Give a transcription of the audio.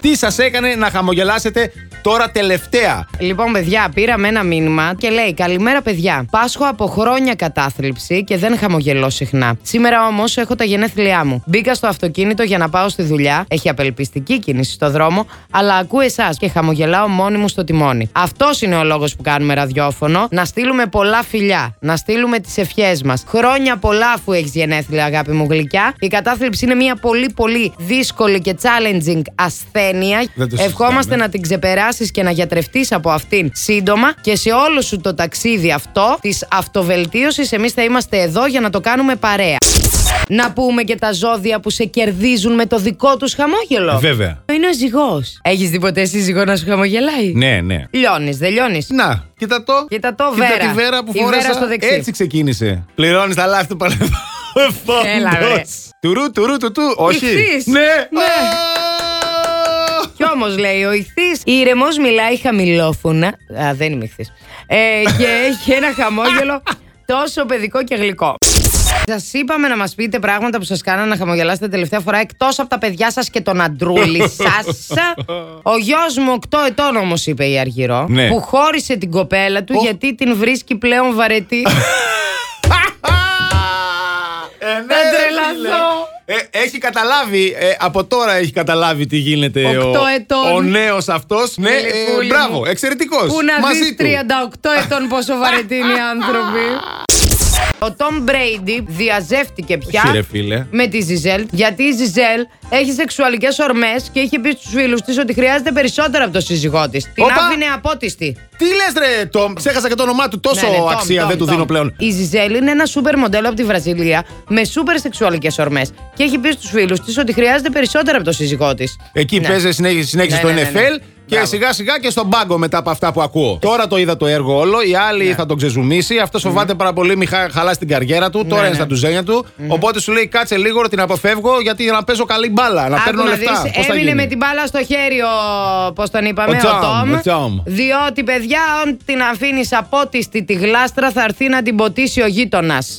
Τι σας έκανε να χαμογελάσετε τώρα τελευταία; Λοιπόν, παιδιά, πήραμε ένα μήνυμα και λέει: Καλημέρα, παιδιά. Πάσχω από χρόνια κατάθλιψη και δεν χαμογελώ συχνά. Σήμερα όμως έχω τα γενέθλιά μου. Μπήκα στο αυτοκίνητο για να πάω στη δουλειά. Έχει απελπιστική κίνηση στο δρόμο, αλλά ακούω εσάς και χαμογελάω μόνη μου στο τιμόνι. Αυτός είναι ο λόγος που κάνουμε ραδιόφωνο. Να στείλουμε πολλά φιλιά. Να στείλουμε τις ευχές μας. Χρόνια πολλά αφού έχεις γενέθλια, αγάπη μου γλυκιά. Η κατάθλιψη είναι μια πολύ πολύ δύσκολη και challenging ασθένεια. Δεν το Ευχόμαστε συζητάμε. να την ξεπεράσεις και να γιατρευτείς από αυτήν σύντομα και σε όλο σου το ταξίδι αυτό της αυτοβελτίωσης, εμείς θα είμαστε εδώ για να το κάνουμε παρέα. Να πούμε και τα ζώδια που σε κερδίζουν με το δικό τους χαμόγελο. Ε, βέβαια. Είναι ο ζυγός. Έχεις δει ποτέ σύζυγό να σου χαμογελάει; Ναι, ναι. Λιώνεις, δεν λιώνεις; Να, κοίτα το. Κοίτα το, Κοίτα Βέρα. τη βέρα που Η φόρεσα. Βέρα στο δεξί. Έτσι ξεκίνησε. Πληρώνεις τα λάθη του παρελθόντος. Έλα, ρε. Τουρού, τουρού, τουτού. Όχι. Ηχθείς. Ναι. Ναι. Κι όμω λέει ο ηχθής, ήρεμο μιλάει χαμηλόφωνα. Α, δεν είμαι ηχθής. Ε, και έχει ένα χαμόγελο τόσο παιδικό και γλυκό. Σας είπαμε να μας πείτε πράγματα που σας κάνανε να χαμογελάσετε τελευταία φορά εκτός από τα παιδιά σας και τον αντρούλη σας. Ο γιος μου, 8 ετών όμως, είπε η Αργυρό, Ναι. που χώρισε την κοπέλα του Ω. γιατί την βρίσκει πλέον βαρετή. Ε, ναι, Ε, έχει καταλάβει, ε, από τώρα έχει καταλάβει τι γίνεται ο, Οκτώ ετών. ο νέος αυτός. Ναι, ε, Φιλιππούλη μπράβο, μου. εξαιρετικός. Πού να Μαζί δεις του. 38 ετών πόσο βαρετοί είναι οι άνθρωποι. Ο Τόμ Μπρέιντι διαζεύτηκε πια Όχι, ρε, φίλε. με τη Ζιζέλ γιατί η Ζιζέλ έχει σεξουαλικές ορμές και είχε πει στους φίλους της ότι χρειάζεται περισσότερο από το σύζυγό της. Την Όπα. άφηνε απότιστη. Τι λες ρε Τόμ, ξέχασα και το όνομά του, τόσο Ναι, ναι, Τόμ, αξία Τόμ, δεν του Τόμ. δίνω πλέον. Η Ζιζέλ είναι ένα σούπερ μοντέλο από τη Βραζιλία με σούπερ σεξουαλικές ορμές και έχει πει στους φίλους της ότι χρειάζεται περισσότερο από το σύζυγό της. Εκεί Ναι. παίζει συνέχεια, συνέχεια Ναι, στο ναι, ναι, ναι. NFL και Μπράβο. σιγά σιγά και στον πάγκο μετά από αυτά που ακούω. Τώρα το είδα το έργο όλο, οι άλλοι Ναι. θα τον ξεζουμίσει. Αυτό φοβάται πάρα πολύ, μη χα- χαλάσει την καριέρα του. Τώρα ναι. είναι στα τουζένια του. Οπότε σου λέει κάτσε λίγο να την αποφεύγω γιατί να παίζω καλή μπάλα, να Άκου παίρνω να λεφτά. δεις, Πώς θα έμεινε γίνει; με την μπάλα στο χέρι ο. Πώς τον είπαμε, Ο ο, Τζαμ, Τόμ. ο Τζαμ. Διότι, παιδιά, αν την αφήνεις απότιστη τη γλάστρα, θα έρθει να την ποτίσει ο γείτονας.